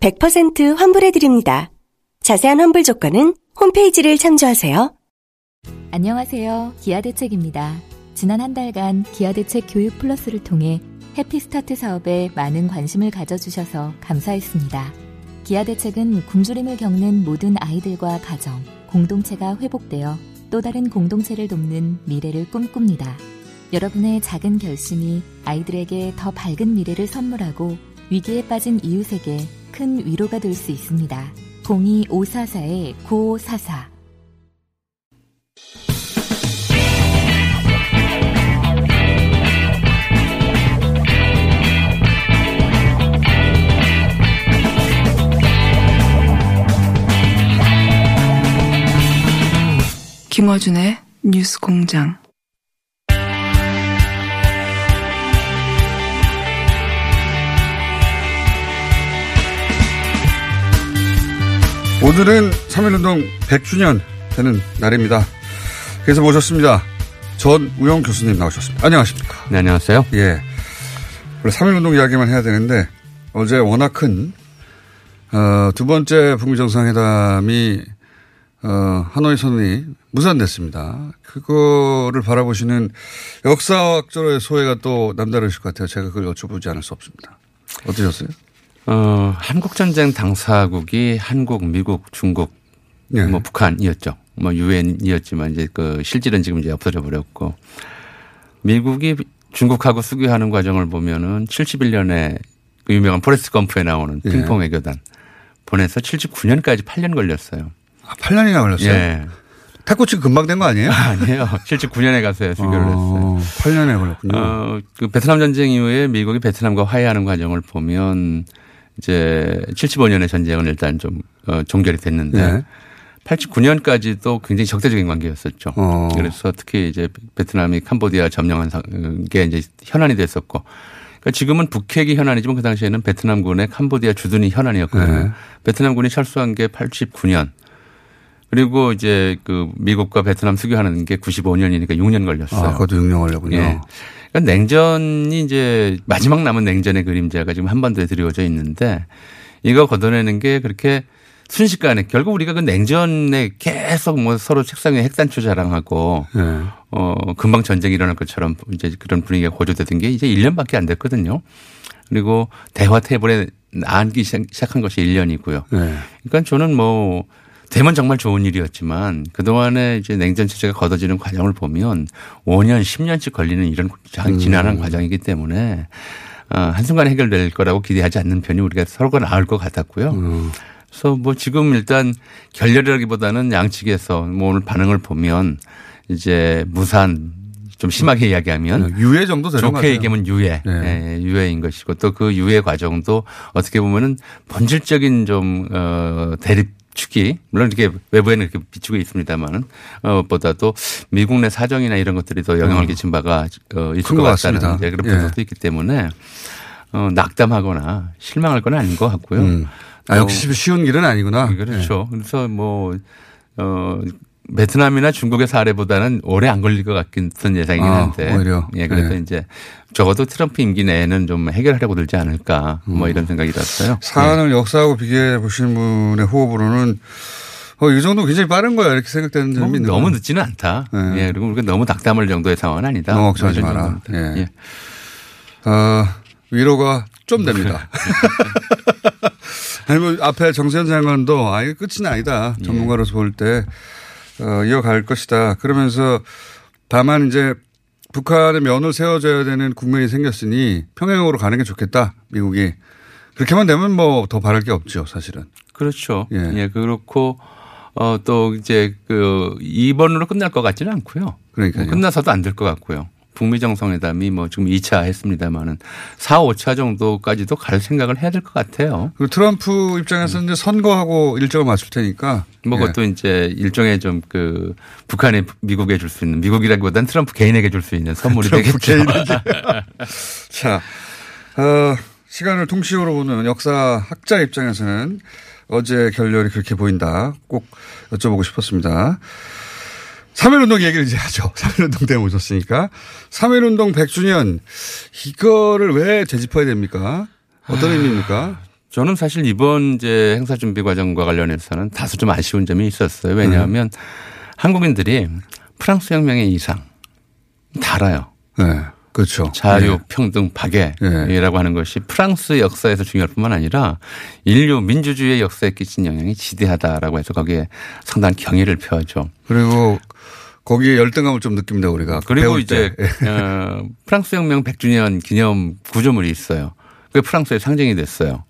100% 환불해드립니다. 자세한 환불 조건은 홈페이지를 참조하세요. 안녕하세요. 기아대책입니다. 지난 한 달간 기아대책 교육 플러스를 통해 해피스타트 사업에 많은 관심을 가져주셔서 감사했습니다. 기아대책은 굶주림을 겪는 모든 아이들과 가정, 공동체가 회복되어 또 다른 공동체를 돕는 미래를 꿈꿉니다. 여러분의 작은 결심이 아이들에게 더 밝은 미래를 선물하고 위기에 빠진 이웃에게 큰 위로가 될 수 있습니다. 02544-9544 김어준의 뉴스 공장. 오늘은 3.1운동 100주년 되는 날입니다. 그래서 모셨습니다. 전 우영 교수님 나오셨습니다. 안녕하십니까. 네, 안녕하세요. 예. 원래 3.1운동 이야기만 해야 되는데 어제 워낙 큰, 어, 두 번째 북미 정상회담이, 어, 하노이 선언이 무산됐습니다. 그거를 바라보시는 역사학적으로의 소회가 또 남다르실 것 같아요. 제가 그걸 여쭤보지 않을 수 없습니다. 어떠셨어요? 어, 한국 전쟁 당사국이 한국, 미국, 중국, 예. 뭐 북한이었죠. 뭐 유엔이었지만 이제 그 실질은 지금 이제 없어져 버렸고 미국이 중국하고 수교하는 과정을 보면은 71년에 그 유명한 포레스트 검프에 나오는 예. 핑퐁 외교단 보내서 79년까지 8년 걸렸어요. 아, 8년이나 걸렸어요? 예. 탁구 치고 금방 된 거 아니에요? 아 니에요. 79년에 가서요. 수교를 했어요. 어, 8년에 걸렸군요. 어, 그 베트남 전쟁 이후에 미국이 베트남과 화해하는 과정을 보면 이제 75년의 전쟁은 일단 좀 어, 종결이 됐는데 네. 89년까지도 굉장히 적대적인 관계였었죠. 어. 그래서 특히 이제 베트남이 캄보디아 점령한 상- 게 이제 현안이 됐었고 그러니까 지금은 북핵이 현안이지만 그 당시에는 베트남군의 캄보디아 주둔이 현안이었거든요. 네. 베트남군이 철수한 게 89년 그리고 이제 그 미국과 베트남 수교하는 게 95년이니까 6년 걸렸어요. 아, 그것도 6년 걸렸군요. 예. 그러니까 냉전이 이제 마지막 남은 냉전의 그림자가 지금 한반도에 드리워져 있는데 이거 걷어내는 게 그렇게 순식간에 결국 우리가 그 냉전에 계속 뭐 서로 책상 위에 핵단추 자랑하고 예. 어 금방 전쟁이 일어날 것처럼 이제 그런 분위기가 고조되던 게 이제 1년밖에 안 됐거든요. 그리고 대화 테이블에 앉기 시작- 시작한 것이 1년이고요. 예. 그러니까 저는 뭐 되면 정말 좋은 일이었지만 그동안에 이제 냉전 체제가 걷어지는 과정을 보면 5년, 10년씩 걸리는 이런 장- 지난한 과정이기 때문에 어, 한순간에 해결될 거라고 기대하지 않는 편이 우리가 서로가 나을 것 같았고요. 그래서 뭐 지금 일단 결렬이라기보다는 양측에서 뭐 오늘 반응을 보면 이제 무산 좀 심하게 이야기하면 유예 정도 되는 것 좋게. 얘기하면 유예, 네. 예, 유예인 것이고 또 그 유예 과정도 어떻게 보면은 본질적인 좀, 어, 대립 축이 물론 이렇게 외부에는 이렇게 비추고 있습니다만은 어, 보다도 미국 내 사정이나 이런 것들이 더 영향을 끼친 바가 어, 있을 것 같다는. 이제 그런 예. 분석도 있기 때문에 어, 낙담하거나 실망할 건 아닌 것 같고요. 음. 아, 역시 쉬운 일은 아니구나. 그렇죠. 그래서 뭐, 어, 베트남이나 중국의 사례보다는 오래 안 걸릴 것한 예상이긴 아, 한데. 오히려. 예, 그래서 네. 이제 적어도 트럼프 임기 내에는 좀 해결하려고 들지 않을까 음. 뭐 이런 생각이 들었어요. 사안을 역사하고 비교해 보시는 분의 호흡으로는 어, 이 정도 굉장히 빠른 거야 이렇게 생각되는 뭐 점이 있는 너무. 늦지는 않다. 네. 예, 그리고 우리가 너무 낙담할 정도의 상황은 아니다. 너무 걱정하지 뭐 이런 마라. 예. 예. 어, 위로가 좀 됩니다. 아니, 뭐, 앞에 정세현 장관도, 아, 이게 끝은 아니다. 예. 전문가로서 볼 때, 어, 이어갈 것이다. 그러면서, 다만 이제, 북한의 면을 세워줘야 되는 국면이 생겼으니, 평양으로 가는 게 좋겠다. 미국이. 그렇게만 되면 뭐, 더 바랄 게 없죠, 사실은. 그렇죠. 예. 예. 그렇고 어, 또 이제 그 2번으로 끝날 것 같지는 않고요. 그러니까요. 뭐 끝나서도 안 될 것 같고요. 북미 정상회담이 뭐 지금 2차 했습니다마는 4, 5차 정도까지도 갈 생각을 해야 될 것 같아요. 그리고 트럼프 입장에서는 이제 선거하고 일정을 맞출 테니까. 뭐 예. 그것도 이제 일종의 좀 그 북한이 미국에 줄 수 있는 미국이라기보다는 트럼프 개인에게 줄 수 있는 선물이 되겠죠. 자, 어, 시간을 통시효로 보는 역사 학자 입장에서는 어제 결렬이 그렇게 보인다. 꼭 여쭤보고 싶었습니다. 3.1운동 얘기를 이제 하죠. 3.1운동 때문에 오셨으니까. 3.1운동 100주년, 이거를 왜 되짚어야 됩니까? 어떤 의미입니까? 저는 사실 이번 이제 행사 준비 과정과 관련해서는 다소 좀 아쉬운 점이 있었어요. 왜냐하면 한국인들이 프랑스 혁명의 이상 다 알아요. 네. 그렇죠. 자유, 네. 평등, 네. 박애라고 하는 것이 프랑스 역사에서 중요할 뿐만 아니라 인류 민주주의의 역사에 끼친 영향이 지대하다라고 해서 거기에 상당한 경의를 표하죠. 그리고 거기에 열등감을 좀 느낍니다, 우리가. 그리고 이제 때. 어, 프랑스 혁명 100주년 기념 구조물이 있어요. 그게 프랑스의 상징이 됐어요.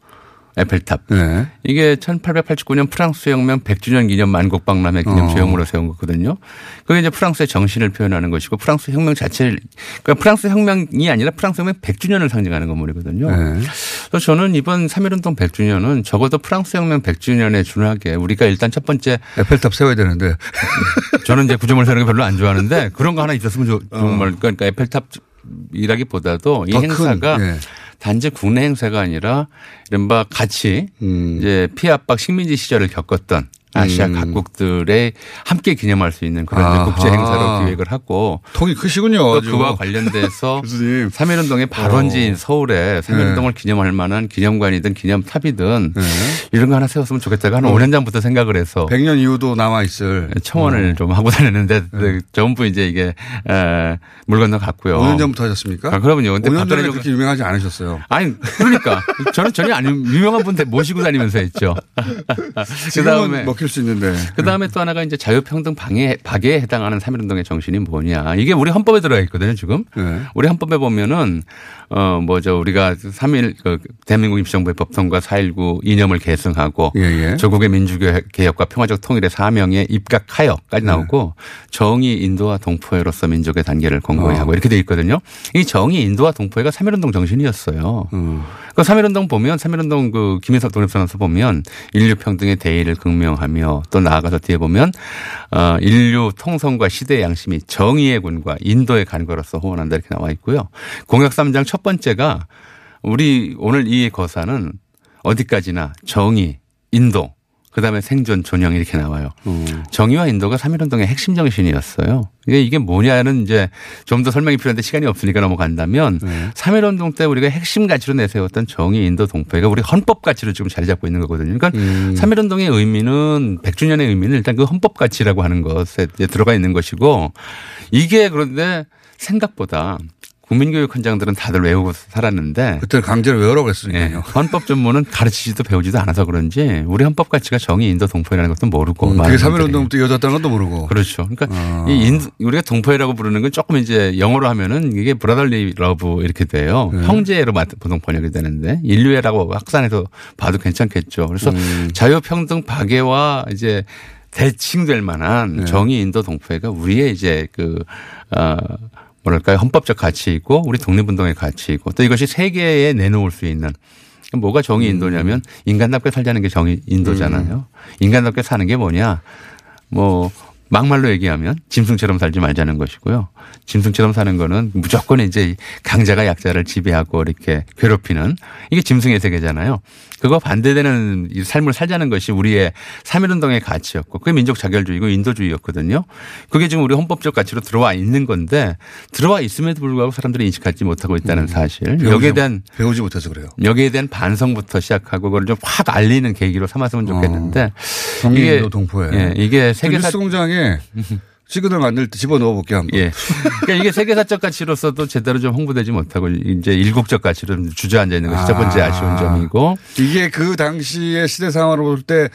에펠탑. 네. 이게 1889년 프랑스 혁명 100주년 기념 만국 박람회 기념 어. 조형으로 세운 거거든요. 그게 이제 프랑스의 정신을 표현하는 것이고 프랑스 혁명 자체를 그러니까 프랑스 혁명이 아니라 프랑스 혁명 100주년을 상징하는 건물이거든요. 네. 그래서 저는 이번 3.1운동 100주년은 적어도 프랑스 혁명 100주년에 준하게 우리가 일단 첫 번째 에펠탑 세워야 되는데. 저는 이제 구조물 세우는 거 별로 안 좋아하는데 그런 거 하나 있었으면 좋- 어. 정말 그러니까 에펠탑 이라기보다도 이더 큰, 행사가 예. 단지 국내 행사가 아니라 이른바 같이 음. 이제 피압박 식민지 시절을 겪었던 아시아 음. 각국들의 함께 기념할 수 있는 그런 아하. 국제 행사로 기획을 하고 통이 크시군요. 또 아주. 그와 관련돼서. 3.1운동의 발원지인 서울에 3.1운동을 기념할 만한 기념관이든 기념탑이든 네. 이런 거 하나 세웠으면 좋겠다고 한 5년 전부터 생각을 해서 100년 이후도 남아 있을. 청원을 좀 하고 다녔는데 전부 이제 이게 에, 물 건너 갔고요. 5년 전부터 하셨습니까? 아, 그러면요. 근데 5년 박근혜 전에 그렇게 유명하지 않으셨어요. 아니 그러니까 저는 전혀 아니 유명한 분들 모시고 다니면서 했죠. 그다음에 먹 힐수 있는데. 그 다음에 또 하나가 이제 자유평등 방해 박애에 해당하는 3.1운동의 정신이 뭐냐. 이게 우리 헌법에 들어가 있거든요, 지금. 네. 우리 헌법에 보면은 어 뭐죠 우리가 3.1그 대한민국 임시정부의 법통과 4.19 이념을 계승하고 예, 예. 조국의 민주개혁과 평화적 통일의 사명에 입각하여까지 나오고 정의 인도와 동포회로서 민족의 단계를 공고히 어. 하고 이렇게 돼 있거든요. 이 정의 인도와 동포회가 3.1운동 정신이었어요. 음. 그 3.1운동 보면 3.1운동 그 김인석 독립선언서 보면 인류 평등의 대의를 극명하며 또 나아가서 뒤에 보면 어 인류 통성과 시대의 양심이 정의의 군과 인도의 간거로서 호언한다 이렇게 나와 있고요. 공약 3장 첫 번째가 우리 오늘 이 거사는 어디까지나 정의, 인도, 그다음에 생존, 존영 이렇게 나와요. 정의와 인도가 3.1운동의 핵심 정신이었어요. 이게 이게 뭐냐는 이제 좀 더 설명이 필요한데 시간이 없으니까 넘어간다면 네. 3.1운동 때 우리가 핵심 가치로 내세웠던 정의, 인도, 동포가 우리 헌법 가치로 지금 자리 잡고 있는 거거든요. 그러니까 음. 3.1운동의 의미는 100주년의 의미는 일단 그 헌법 가치라고 하는 것에 들어가 있는 것이고 이게 그런데 생각보다 국민교육 헌장들은 다들 외우고 살았는데 그때 강제로 외우라고 예, 했으니까요. 헌법 전문은 가르치지도 배우지도 않아서 그런지 우리 헌법 가치가 정의, 인도, 동포애라는 것도 모르고 음, 그게 분들이. 3.1운동부터 이어졌다는 것도 모르고. 그렇죠. 그러니까 아. 이 인, 우리가 동포애라고 부르는 건 조금 이제 영어로 하면은 이게 brotherly love 이렇게 돼요. 네. 형제로 마- 보통 번역이 되는데 인류애라고 확산해서 봐도 괜찮겠죠. 그래서 음. 자유평등 박애와 이제 대칭될 만한 네. 정의 인도 동포회가 우리의 이제 그, 어, 뭐랄까요. 헌법적 가치이고 우리 독립운동의 가치이고 또 이것이 세계에 내놓을 수 있는 뭐가 정의 인도냐면 인간답게 살자는 게 정의 인도잖아요. 인간답게 사는 게 뭐냐. 뭐 막말로 얘기하면 짐승처럼 살지 말자는 것이고요. 짐승처럼 사는 거는 무조건 이제 강자가 약자를 지배하고 이렇게 괴롭히는 이게 짐승의 세계잖아요. 그거 반대되는 이 삶을 살자는 것이 우리의 3.1운동의 가치였고 그게 민족 자결주의고 인도주의였거든요. 그게 지금 우리 헌법적 가치로 들어와 있는 건데 들어와 있음에도 불구하고 사람들이 인식하지 못하고 있다는 사실. 배우지, 여기에 대한 배우지 못해서 그래요. 여기에 대한 반성부터 시작하고 그걸 좀 확 알리는 계기로 삼았으면 좋겠는데 정의 인도 동포애. 예, 이게 세계사 공장에 시그널 만들 때 집어 넣어 볼게요 한번. 예. 그러니까 이게 세계사적 가치로서도 제대로 좀 홍보되지 못하고 이제 일국적 가치로 좀 주저앉아 있는 것이 첫 번째 아. 아쉬운 점이고 이게 그 당시의 시대 상황으로 볼 때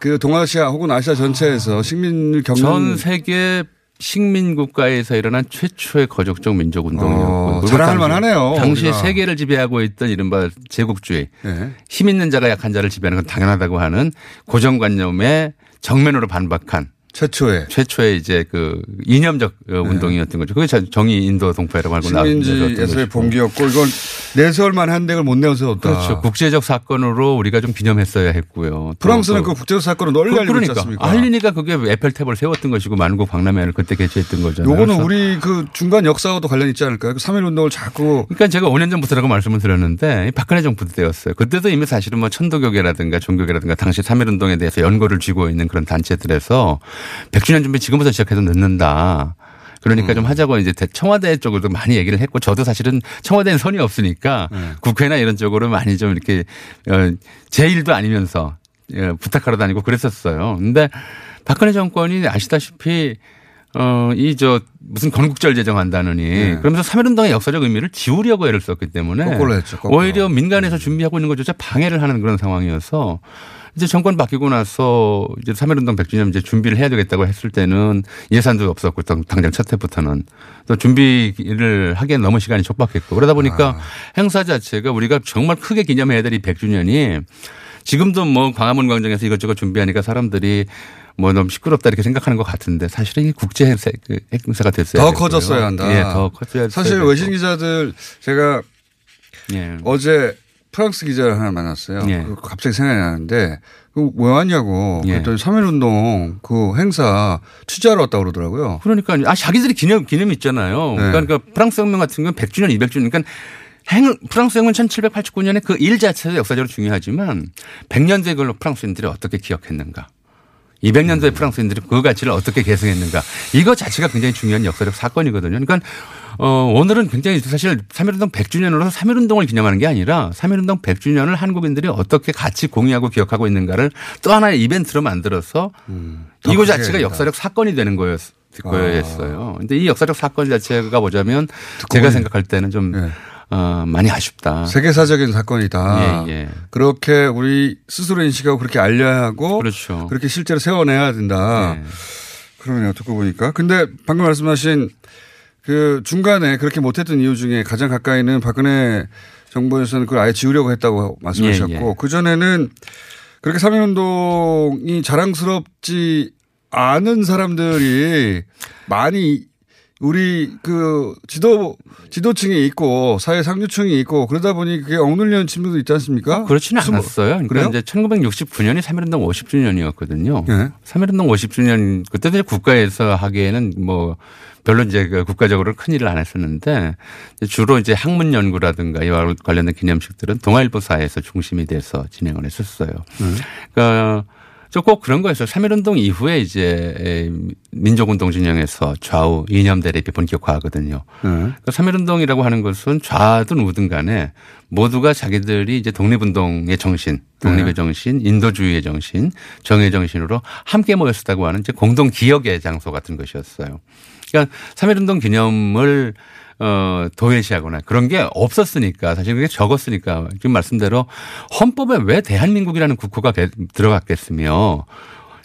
그 동아시아 혹은 아시아 전체에서 식민을 겪는 전 세계 식민 국가에서 일어난 최초의 거적적 민족 운동이었고 어, 자랑할 만하네요, 당시 우리가. 세계를 지배하고 있던 이른바 제국주의 예. 힘 있는 자가 약한 자를 지배하는 건 당연하다고 하는 고정관념에 정면으로 반박한 최초의 최초의 이제 그 이념적 어, 운동이었던 거죠. 그게 자- 정의 인도 알고 시민지에서의 것이고. 봉기였고 이건 내세울만 한 덱을 못 내세웠다. 그렇죠. 국제적 사건으로 우리가 좀 기념했어야 했고요. 또 프랑스는 그- 그 국제적 사건을 널리 그- 알리고 있지 그러니까 않습니까? 알리니까 그게 에펠탑을 세웠던 것이고 만국 박람회를 그때 개최했던 거잖아요. 요거는 우리 그 중간 역사와도 관련 있지 않을까요? 그 3.1 운동을 자꾸 그러니까 제가 5년 전부터라고 말씀을 드렸는데 이 박근혜 정부 때였어요. 그때도 이미 사실은 뭐 천도교계라든가 종교계라든가 당시 3.1 운동에 대해서 연고를 쥐고 있는 그런 단체들에서 100주년 준비 지금부터 시작해서 늦는다. 그러니까 좀 하자고 이제 대- 청와대 쪽으로도 많이 얘기를 했고 저도 사실은 청와대는 선이 없으니까 국회나 이런 쪽으로 많이 좀 이렇게 어, 제 일도 아니면서 예, 부탁하러 다니고 그랬었어요. 근데 박근혜 정권이 아시다시피 어, 이 저 무슨 건국절 제정한다느니 그러면서 3.1운동의 역사적 의미를 지우려고 애를 썼기 때문에 거꾸로 했죠, 거꾸로. 오히려 민간에서 준비하고 있는 것조차 방해를 하는 그런 상황이어서 이제 정권 바뀌고 나서 이제 3.1운동 100주년 이제 준비를 해야 되겠다고 했을 때는 예산도 없었고 당- 당장 첫 해부터는 또 준비를 하기엔 너무 시간이 촉박했고 그러다 보니까 아. 행사 자체가 우리가 정말 크게 기념해야 될 이 100주년이 지금도 뭐 광화문 광장에서 이것저것 준비하니까 사람들이 뭐 너무 시끄럽다 이렇게 생각하는 것 같은데 사실은 이게 국제 행사, 그 행사 가 됐어야 더. 커졌어야 한다. 예, 더 커져야 사실. 외신 기자들 제가 예. 어제 프랑스 기자를 하나 만났어요. 예. 그 갑자기 생각이 나는데 그왜 왔냐고 예. 그랬더니 3.1 운동 그 행사 취재하러 왔다고 그러더라고요. 그러니까 아 자기들이 기념 기념 있잖아요. 네. 그러니까 프랑스 혁명 같은 경우는 100주년, 200주년. 그러니까 행, 프랑스 혁명 1789년에 그 일 자체도 역사적으로 중요하지만 100년 뒤에 그걸 프랑스인들이 어떻게 기억했는가. 200년도에 프랑스인들이 그 가치를 어떻게 계승했는가. 이거 자체가 굉장히 중요한 역사적 사건이거든요. 그러니까 어, 오늘은 굉장히 사실 3.1운동 100주년으로 3.1운동을 기념하는 게 아니라 3.1운동 100주년을 한국인들이 어떻게 같이 공유하고 기억하고 있는가를 또 하나의 이벤트로 만들어서 더 이거 자체가 역사적 사건이 되는 거였, 거였어요. 근데 이 역사적 사건 자체가 보자면 제가 생각할 때는 좀 예. 어, 많이 아쉽다. 세계사적인 사건이다. 예, 예. 그렇게 우리 스스로 인식하고 그렇게 알려야 하고 그렇죠. 그렇게 실제로 세워내야 된다. 예. 그러네요. 듣고 보니까. 근데 방금 말씀하신 그 중간에 그렇게 못했던 이유 중에 가장 가까이는 박근혜 정부에서는 그걸 아예 지우려고 했다고 말씀하셨고 예, 예. 그전에는 그렇게 3.1운동이 자랑스럽지 않은 사람들이 많이 우리 그 지도 지도층에 있고 사회 상류층이 있고 그러다 보니 그게 억눌리는 측면도 있지 않습니까? 그렇지는 않았어요. 그러니까 그래요? 이제 1969년이 3.1운동 50주년이었거든요. 예. 3.1운동 50주년 그때도 국가에서 하기에는 뭐 별로 이제 그 국가적으로 큰 일을 안 했었는데 주로 이제 학문 연구라든가 이와 관련된 기념식들은 동아일보사에서 중심이 돼서 진행을 했었어요. 그러니까 저꼭 그런 거였어요. 3.1운동 이후에 이제 민족운동 진영에서 좌우 이념 대립이 본격화하거든요. 네. 그러니까 3.1운동이라고 하는 것은 좌든 우든 간에 모두가 자기들이 이제 독립운동의 정신, 독립의 네. 정신, 인도주의의 정신, 정의 정신으로 함께 모였었다고 하는 이제 공동 기억의 장소 같은 것이었어요. 그러니까 3.1운동 기념을 어, 도외시하거나 그런 게 없었으니까 사실 그게 적었으니까 지금 말씀대로 헌법에 왜 대한민국이라는 국호가 개- 들어갔겠으며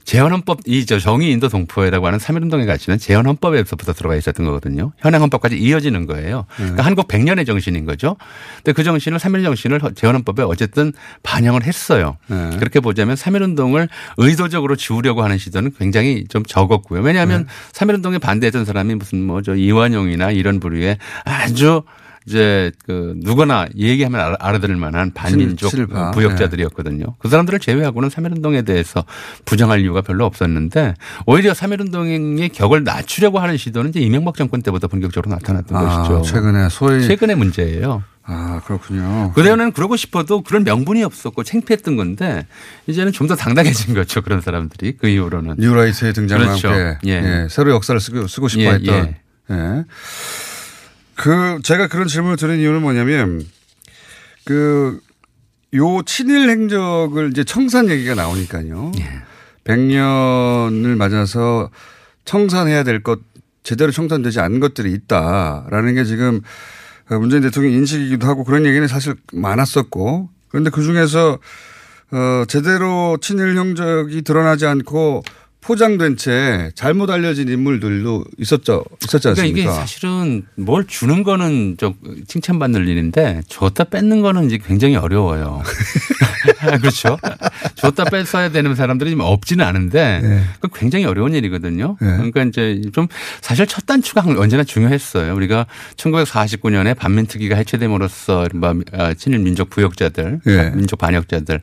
재헌헌법 이저 정의 인도 동포회라고 하는 3.1운동의 가치는 재헌헌법에서부터 들어가 있었던 거거든요. 현행 헌법까지 이어지는 거예요. 그러니까 한국 100년의 정신인 거죠. 근데 그 정신을 3.1 정신을 재헌헌법에 어쨌든 반영을 했어요. 네. 그렇게 보자면 3.1운동을 의도적으로 지우려고 하는 시도는 굉장히 좀 적었고요. 왜냐하면 3.1운동에 반대했던 사람이 무슨 뭐 저 이완용이나 이런 부류의 아주 이제 그 누구나 얘기하면 알아- 알아들을 만한 반민족 칠- 칠파. 부역자들이었거든요. 그 사람들을 제외하고는 3.1운동에 대해서 부정할 이유가 별로 없었는데 오히려 3.1운동의 격을 낮추려고 하는 시도는 이제 이명박 정권 때부터 본격적으로 나타났던 아, 것이죠. 최근에 소위 최근의 문제예요. 아 그렇군요. 그전에는 그러고 싶어도 그런 명분이 없었고 창피했던 건데 이제는 좀 더 당당해진 거죠. 그런 사람들이 그 이후로는. 뉴라이트의 등장과 그렇죠. 함께 예. 예, 새로 역사를 쓰고, 쓰고 싶어 예, 했던. 예. 그 제가 그런 질문을 드린 이유는 뭐냐면 그 요 친일 행적을 이제 청산 얘기가 나오니까요. 예. 100년을 맞아서 청산해야 될 것 제대로 청산되지 않은 것들이 있다라는 게 지금 문재인 대통령 인식이기도 하고 그런 얘기는 사실 많았었고 그런데 그 중에서 어 제대로 친일 형적이 드러나지 않고 포장된 채 잘못 알려진 인물들도 있었죠. 있었지 그러니까 않습니까? 이게 사실은 뭘 주는 거는 좀 칭찬받는 일인데 줬다 뺏는 거는 이제 굉장히 어려워요. 그렇죠. 줬다 뺏어야 되는 사람들이 좀 없지는 않은데 네. 그 굉장히 어려운 일이거든요. 네. 그러니까 이제 좀 사실 첫 단추가 언제나 중요했어요. 우리가 1949년에 반민특위가 해체됨으로써 이른바 아, 친일 민족 부역자들, 네. 민족 반역자들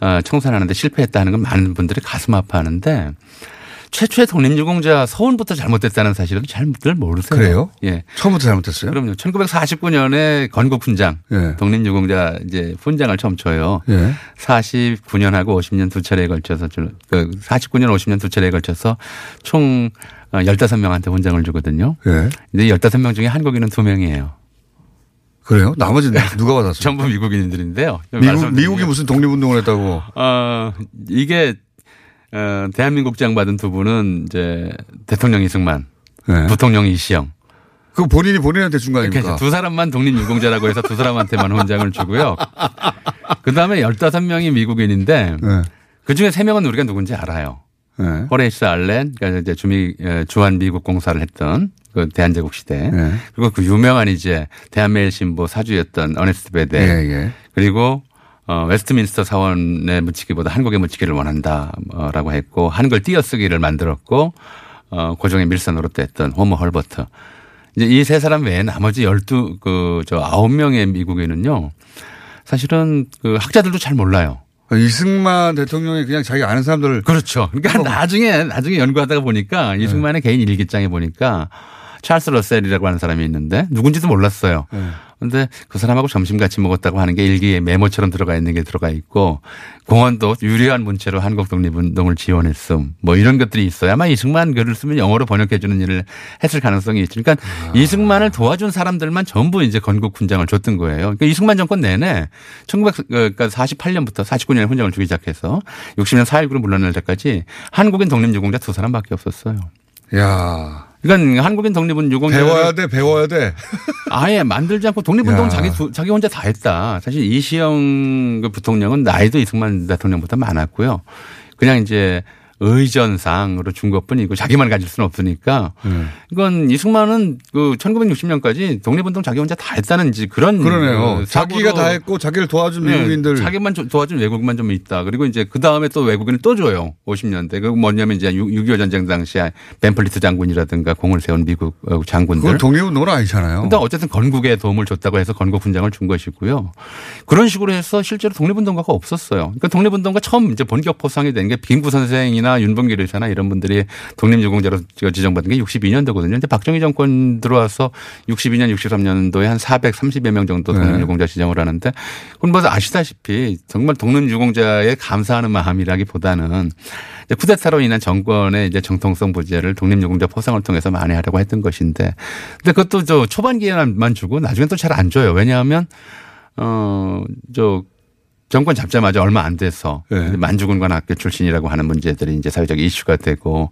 어, 청산하는데 실패했다는 건 많은 분들이 가슴 아파하는데 최초의 독립유공자 서훈부터 잘못됐다는 사실은 잘들 모르세요. 그래요? 예. 처음부터 잘못했어요? 그럼요. 1949년에 건국 훈장, 예. 독립유공자 이제 훈장을 처음 줘요. 예. 49년하고 50년 두 차례에 걸쳐서 줄- 그 49년 50년 두 차례에 걸쳐서 총 15명한테 훈장을 주거든요. 예. 근데 15명 중에 한국인은 2명이에요. 그래요? 나머지는 누가 받았어요? 전부 미국인들인데요. 미국. 미국이 무슨 독립운동을 했다고. 어, 이게 어, 대한민국 장 받은 두 분은 이제 대통령 이승만, 예. 부통령 이시영. 그 본인이 본인한테 준 거 아닙니까? 그래서 두 사람만 독립유공자라고 해서 두 사람한테만 훈장을 주고요. 그 다음에 15명이 미국인인데 예. 그 중에 3명은 우리가 누군지 알아요. 예. 호레이스 알렌, 그러니까 이제 주미, 에, 주한 미국 공사를 했던 그 대한제국 시대. 예. 그리고 그 유명한 이제 대한매일신보 사주였던 어네스트 베데. 예, 예. 그리고 어, 웨스트민스터 사원에 묻히기보다 한국에 묻히기를 원한다라고 했고 한글 띄어쓰기를 만들었고 어, 고종의 밀사로 뛰었던 호머 헐버트. 이제 이 세 사람 외에 나머지 열두 그 저 아홉 명의 미국인은요. 사실은 그 학자들도 잘 몰라요. 이승만 대통령이 그냥 자기 아는 사람들을 그렇죠. 그러니까 나중에 나중에 연구하다가 보니까 이승만의 개인 일기장에 보니까 찰스 러셀이라고 하는 사람이 있는데 누군지도 몰랐어요. 네. 근데 그 사람하고 점심 같이 먹었다고 하는 게 일기에 메모처럼 들어가 있는 게 들어가 있고 공원도 유리한 문체로 한국 독립운동을 지원했음 뭐 이런 것들이. 아마 이승만 글을 쓰면 영어로 번역해 주는 일을 했을 가능성이 있죠. 그러니까 이승만을 도와준 사람들만 전부 이제 건국 훈장을 줬던 거예요. 그러니까 이승만 정권 내내 1948년부터 49년에 훈장을 주기 시작해서 60년 4.19로 물러날 때까지 한국인 독립유공자 두 사람밖에 없었어요. 야 그러니까 한국인 독립은 유공자 배워야 돼, 배워야 돼. 아예 만들지 않고 독립운동 야. 자기 두- 자기 혼자 다 했다. 사실 이시영 그 부통령은 나이도 이승만 대통령보다 많았고요. 그냥 이제 의전상으로 준 것뿐이고 자기만 가질 수는 없으니까 네. 이건 이승만은 그 1960년까지 독립운동 자기 혼자 다 했다는 이제 그런 그러네요. 그 자기가 다 했고 자기를 도와준 네, 미국인들. 자기만 좀 도와준 외국인만 좀 있다. 그리고 이제 그 다음에 또 외국인을 또 줘요. 50년대. 그 뭐냐면 이제 6.25 전쟁 당시에 벤플리트 장군이라든가 공을 세운 미국 어, 장군들. 그건 독립운동은 아니잖아요. 근데 어쨌든 건국에 도움을 줬다고 해서 건국 훈장을 준 것이고요. 그런 식으로 해서 실제로 독립운동가가 없었어요. 그러니까 독립운동가 처음 이제 본격 포상이 된게 김구 선생이나 윤봉길 의사나 이런 분들이 독립유공자로 지정받은 게 62년도거든요. 근데 박정희 정권 들어와서 62년, 63년도에 한 430여 명 정도 네. 독립유공자 지정을 하는데 그건 뭐 아시다시피 정말 독립유공자에 감사하는 마음이라기보다는 이제 쿠데타로 인한 정권의 이제 정통성 부재를 독립유공자 포상을 통해서 만회하려고 했던 것인데 근데 그것도 저 초반기에만 주고 나중엔 또잘 안 줘요. 왜냐하면 어저 정권 잡자마자 얼마 안 돼서 네. 만주군관 학교 출신이라고 하는 문제들이 이제 사회적 이슈가 되고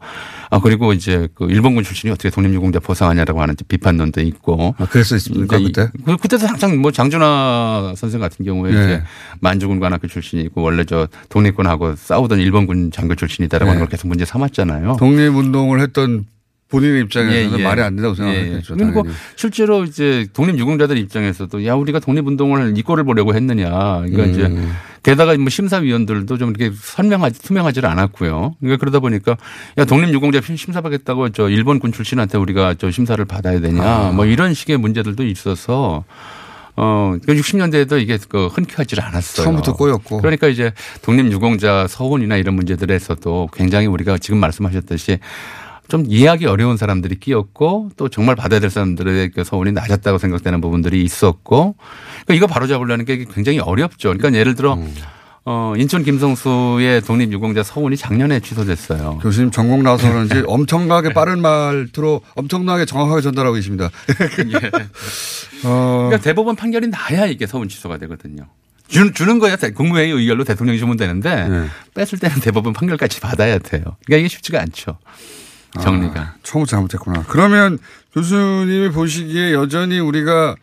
아 그리고 이제 그 일본군 출신이 어떻게 독립유공자 포상하냐라고 하는 비판론도 있고 아, 그랬었습니까 이제 이- 그때? 그- 그때도 항상 뭐 장준하 선생 같은 경우에 네. 이제 만주군관 학교 출신이고 원래 저 독립군하고 싸우던 일본군 장교 출신이다라고 네. 하는 걸 계속 문제 삼았잖아요. 독립운동을 했던 본인의 입장에서는 예, 예. 말이 안 된다고 예, 생각했겠죠. 예. 그리고 당연히. 실제로 이제 독립유공자들 입장에서도 야 우리가 독립운동을 이꼴을 보려고 했느냐. 그러니까 음. 이제 게다가 뭐 심사위원들도 좀 이렇게 선명하지 투명하지를 않았고요. 그러니까 그러다 보니까 야 독립유공자 심사받겠다고 저 일본군 출신한테 우리가 저 심사를 받아야 되냐. 아. 뭐 이런 식의 문제들도 있어서 어, 그 60년대에도 이게 그 흔쾌하지를 않았어요. 처음부터 꼬였고. 그러니까 이제 독립유공자 서원이나 이런 문제들에서도 굉장히 우리가 지금 말씀하셨듯이 좀 이해하기 어려운 사람들이 끼었고 또 정말 받아야 될 사람들의 그 서원이 낮았다고 생각되는 부분들이 있었고 그러니까 이거 바로 잡으려는 게 굉장히 어렵죠. 그러니까 예를 들어 어, 인천 김성수의 독립유공자 서원이 작년에 취소됐어요. 교수님 전공 나와서 그런지 엄청나게 빠른 말투로 엄청나게 정확하게 전달하고 계십니다. 어, 그러니까 대법원 판결이 나야 이게 서원 취소가 되거든요. 주, 주는 거야 대- 국무회의 의결로 대통령이 주면 되는데 네. 뺐을 때는 대법원 판결까지 받아야 돼요. 그러니까 이게 쉽지가 않죠. 정리가. 아, 처음부터 잘못했구나. 그러면 교수님이 보시기에 여전히 우리가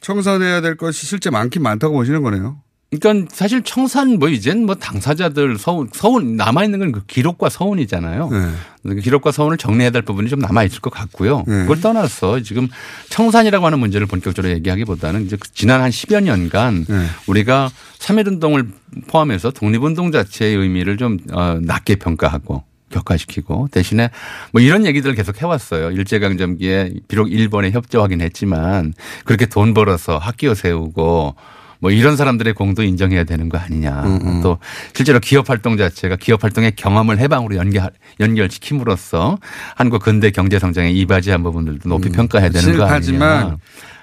청산해야 될 것이 실제 많긴 많다고 보시는 거네요. 그러니까 사실 청산 뭐 이젠 뭐 당사자들 서운 서운 남아 있는 건 그 기록과 서운이잖아요. 네. 그 기록과 서운을 정리해야 될 부분이 좀 남아 있을 것 같고요. 네. 그걸 떠나서 지금 청산이라고 하는 문제를 본격적으로 얘기하기보다는 이제 그 지난 한 10여 년간 네. 우리가 3.1 운동을 포함해서 독립운동 자체의 의미를 좀 어, 낮게 평가하고 격화시키고 대신에 뭐 이런 얘기들을 계속 해왔어요. 일제강점기에 비록 일본에 협조하긴 했지만 그렇게 돈 벌어서 학교 세우고 뭐 이런 사람들의 공도 인정해야 되는 거 아니냐. 음, 또 실제로 기업 활동 자체가 기업 활동의 경험을 해방으로 연결, 연결시킴으로써 한국 근대 경제 성장에 이바지한 부분들도 높이 평가해야 되는 거 아니냐. 음.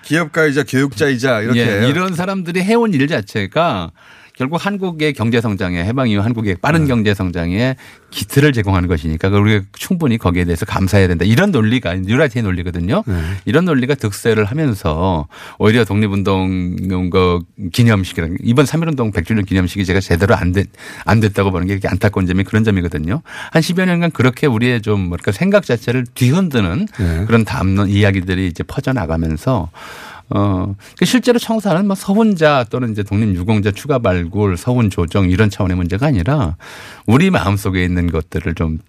기업가이자 교육자이자 이렇게 예, 이런 사람들이 해온 일 자체가 결국 한국의 경제 성장에 해방 이후 한국의 빠른 네. 경제 성장에 기틀을 제공하는 것이니까 우리가 충분히 거기에 대해서 감사해야 된다. 이런 논리가 뉴라이트의 논리거든요. 네. 이런 논리가 득세를 하면서 오히려 독립운동 그 기념식이랑 이번 3.1운동 100주년 기념식이 제가 제대로 안, 됐, 안 됐다고 보는 게 안타까운 점이 그런 점이거든요. 한 10여 년간 그렇게 우리의 좀 뭐랄까 생각 자체를 뒤흔드는 네. 그런 담론 이야기들이 이제 퍼져나가면서 어, 그 실제로 청사는 뭐 서훈자 또는 이제 독립유공자 추가 발굴, 서훈 조정 이런 차원의 문제가 아니라 우리 마음속에 있는 것들을 좀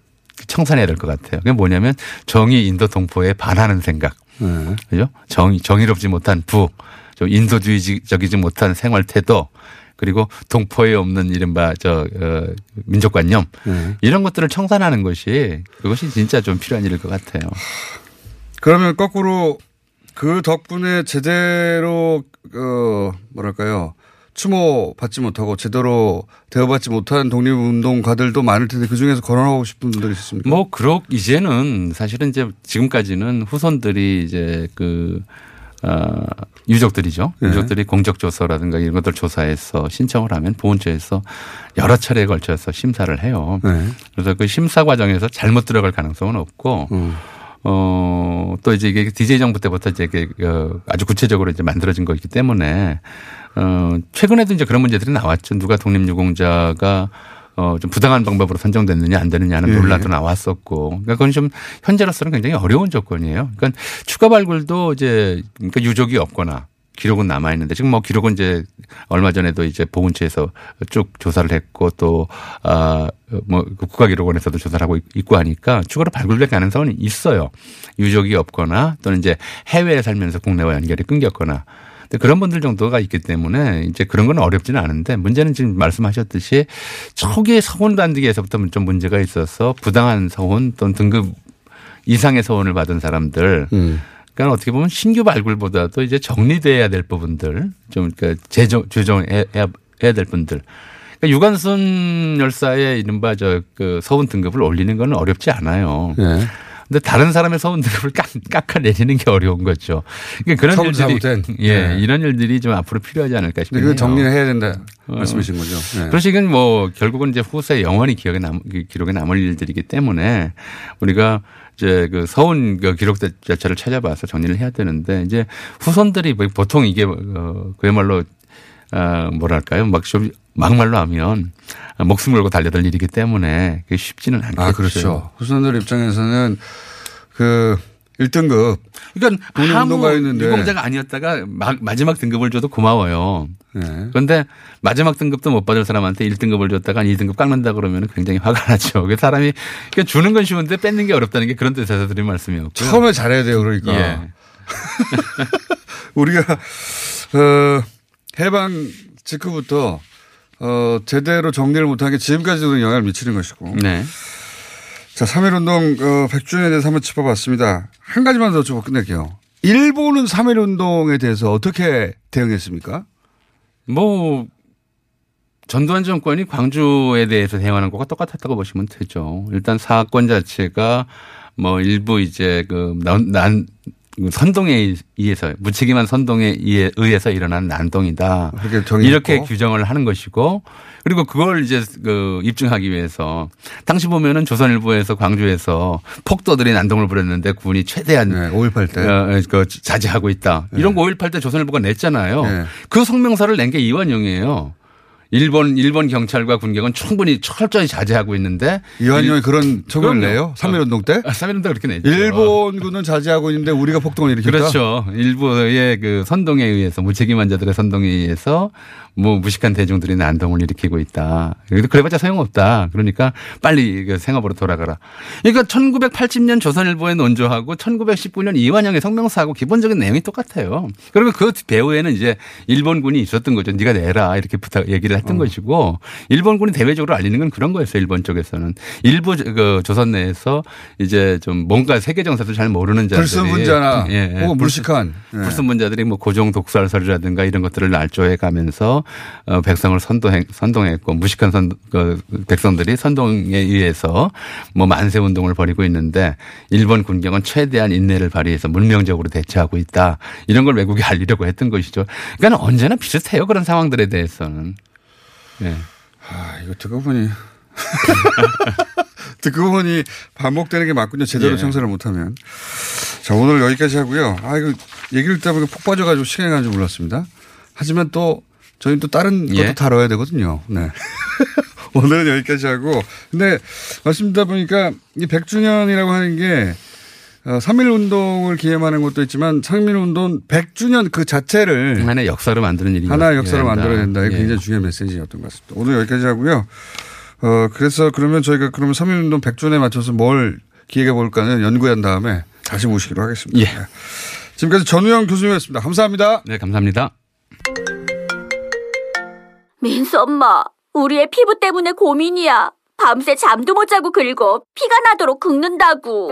청산해야 될 것 같아요. 그게 뭐냐면 정의 인도 동포에 반하는 생각. 네. 그죠? 정의, 정의롭지 못한 부, 좀 인도주의적이지 못한 생활 태도, 그리고 동포에 없는 이른바 저, 어, 민족관념. 네. 이런 것들을 청산하는 것이 그것이 진짜 좀 필요한 일일 것 같아요. 그러면 거꾸로 그 덕분에 제대로 어 뭐랄까요 추모 받지 못하고 제대로 대우받지 못한 독립운동가들도 많을 텐데 그 중에서 거론하고 싶은 분들이 있습니까? 뭐, 그렇, 이제는 사실은 이제 지금까지는 후손들이 이제 그, 어, 유족들이죠. 네. 유족들이 공적조서라든가 이런 것들 조사해서 신청을 하면 보훈처에서 여러 차례에 걸쳐서 심사를 해요. 네. 그래서 그 심사 과정에서 잘못 들어갈 가능성은 없고 음. 어, 또 이제 이게 DJ 정부 때부터 이제 이게 어, 아주 구체적으로 이제 만들어진 거기 때문에 어, 최근에도 이제 그런 문제들이 나왔죠. 누가 독립유공자가 어, 좀 부당한 방법으로 선정됐느냐 안 되느냐는 예. 논란도 나왔었고. 그러니까 그건 좀 현재로서는 굉장히 어려운 조건이에요. 그러니까 추가 발굴도 이제 그러니까 유족이 없거나 기록은 남아 있는데 지금 뭐 기록은 이제 얼마 전에도 이제 보훈처에서 쭉 조사를 했고 또 아 뭐 국가기록원에서도 조사를 하고 있고 하니까 추가로 발굴될 가능성은 있어요. 유족이 없거나 또는 이제 해외에 살면서 국내와 연결이 끊겼거나 그런 분들 정도가 있기 때문에 이제 그런 건 어렵지는 않은데 문제는 지금 말씀하셨듯이 초기에 서훈 단디기에서부터 좀 문제가 있어서 부당한 서훈 또는 등급 이상의 서훈을 받은 사람들 음. 그러니까 어떻게 보면 신규 발굴보다도 이제 정리돼야 될 부분들 좀 그러니까 재정 조정해야 해야 될 분들. 그러니까 유관순 열사의 이른바 저그 서훈 등급을 올리는 건 어렵지 않아요. 네. 근데 다른 사람의 서훈 등급을 깎, 깎아내리는 게 어려운 거죠. 그러니까 그런 일들이 잘못된. 예 네. 이런 일들이 좀 앞으로 필요하지 않을까 싶네요. 그 정리를 해야 된다 어. 말씀이신 거죠. 네. 그래서 이건 뭐 결국은 이제 후세 영원히 기억에 남 기록에 남을 일들이기 때문에 우리가 이제 그 서운 그 기록 자체를 찾아봐서 정리를 해야 되는데 이제 후손들이 뭐 보통 이게 어 그야말로 아 뭐랄까요 막좀 막말로 하면 목숨 걸고 달려들 일이기 때문에 그게 쉽지는 않겠죠. 아 그렇죠. 후손들 입장에서는 그 1등급 그러니까 아무 독립운동가였는데. 유공자가 아니었다가 마, 마지막 등급을 줘도 고마워요. 네. 그런데 마지막 등급도 못 받을 사람한테 1등급을 줬다가 2등급 깎는다 그러면 굉장히 화가 나죠. 그 사람이 그러니까 주는 건 쉬운데 뺏는 게 어렵다는 게 그런 뜻에서 드린 말씀이었고요. 처음에 잘해야 돼요. 그러니까 예. 우리가 어, 해방 직후부터 어, 제대로 정리를 못한 게 지금까지도 영향을 미치는 것이고. 네. 자, 3.1운동 어, 100주년에 대해서 한번 짚어봤습니다. 한 가지만 더 짚어 끝낼게요. 일본은 3.1운동에 대해서 어떻게 대응했습니까? 뭐 전두환 정권이 광주에 대해서 대응하는 것과 똑같았다고 보시면 되죠. 일단 사건 자체가 뭐 일부 이제 그 난 선동에 의해서 무책임한 선동에 의해- 의해서 일어난 난동이다. 이렇게 규정을 하는 것이고 그리고 그걸 이제 그 입증하기 위해서 당시 보면은 조선일보에서 광주에서 폭도들이 난동을 부렸는데 군이 최대한 네, 5.18 때. 어, 그 자제하고 있다. 이런 거5.18 때 조선일보가 냈잖아요. 네. 그 성명서를 낸 게 이완용이에요. 일본 일본 경찰과 군경은 충분히 철저히 자제하고 있는데 이완용이 그런 처분을 내요? 3.1운동 때? 3.1운동 그렇게 내죠. 일본군은 자제하고 있는데 우리가 폭동을 일으켰다? 그렇죠. 일부의 그 선동에 의해서 무책임한 자들의 선동에 의해서 뭐 무식한 대중들이 난동을 일으키고 있다. 그래봤자 소용없다. 그러니까 빨리 그 생업으로 돌아가라. 그러니까 1980년 조선일보의 논조하고 1919년 이완영의 성명사하고 기본적인 내용이 똑같아요. 그리고 그 배후에는 이제 일본군이 있었던 거죠. 네가 내라 이렇게 부탁 얘기를 했던 어. 것이고 일본군이 대외적으로 알리는 건 그런 거였어요. 일본 쪽에서는 일부 그 조선 내에서 이제 좀 뭔가 세계 정세도 잘 모르는 자들이 불순분자나 예, 예. 무식한 예. 불순분자들이 뭐 고종 독설설이라든가 이런 것들을 날조해 가면서 어, 백성을 선동 선동했고 무식한 선, 그 백성들이 선동에 의해서 뭐 만세 운동을 벌이고 있는데 일본 군경은 최대한 인내를 발휘해서 문명적으로 대처하고 있다. 이런 걸 외국에 알리려고 했던 것이죠. 그러니까 언제나 비슷해요. 그런 상황들에 대해서는. 네. 아, 이거 듣고 보니 듣고 보니 반복되는 게 맞군요. 제대로 예. 청소를 못하면. 자, 오늘 여기까지 하고요. 아, 이거 얘기를 듣다 보니까 폭 빠져가지고 시간이 가는 줄 몰랐습니다. 하지만 또 저희는 또 다른 것도 예. 다뤄야 되거든요. 네. 오늘은 여기까지 하고. 근데 말씀 듣다 보니까 이 100주년이라고 하는 게 3.1 어, 운동을 기념하는 것도 있지만 3.1 운동 100주년 그 자체를 하나의 역사로 만드는 일이 하나의 역사로 만들어야 된다. 이게 예. 굉장히 중요한 메시지였던 것 같습니다. 오늘 여기까지 하고요. 어, 그래서 그러면 저희가 그러면 3.1 운동 100주년에 맞춰서 뭘 기획해 볼까는 연구한 다음에 다시 모시기로 하겠습니다. 예. 지금까지 전우영 교수님이었습니다. 감사합니다. 네, 감사합니다. 민수 엄마, 우리의 피부 때문에 고민이야. 밤새 잠도 못 자고 긁어 피가 나도록 긁는다고.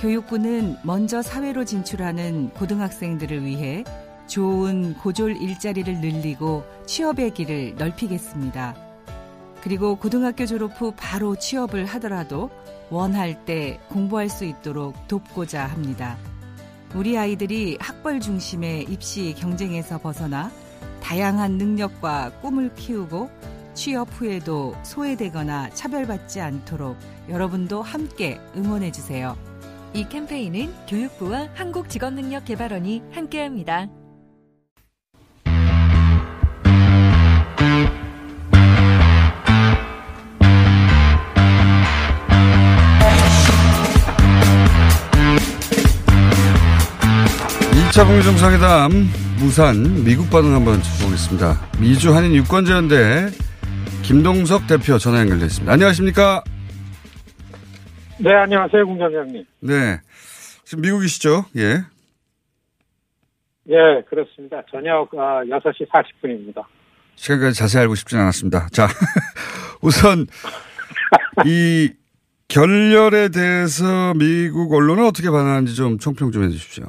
교육부는 먼저 사회로 진출하는 고등학생들을 위해 좋은 고졸 일자리를 늘리고 취업의 길을 넓히겠습니다. 그리고 고등학교 졸업 후 바로 취업을 하더라도 원할 때 공부할 수 있도록 돕고자 합니다. 우리 아이들이 학벌 중심의 입시 경쟁에서 벗어나 다양한 능력과 꿈을 키우고 취업 후에도 소외되거나 차별받지 않도록 여러분도 함께 응원해 주세요. 이 캠페인은 교육부와 한국직업능력개발원이 함께합니다. 자, 북미정상회담 무산 미국 반응 한번 보겠습니다. 미주 한인 유권자연대 김동석 대표 전화 연결돼 있습니다. 안녕하십니까? 네, 안녕하세요, 공장장님. 네. 지금 미국이시죠? 예. 예, 그렇습니다. 저녁 6시 아, 40분입니다. 시간까지 자세히 알고 싶진 않았습니다. 자, 우선 이 결렬에 대해서 미국 언론은 어떻게 반응하는지 좀 총평 좀 해주십시오.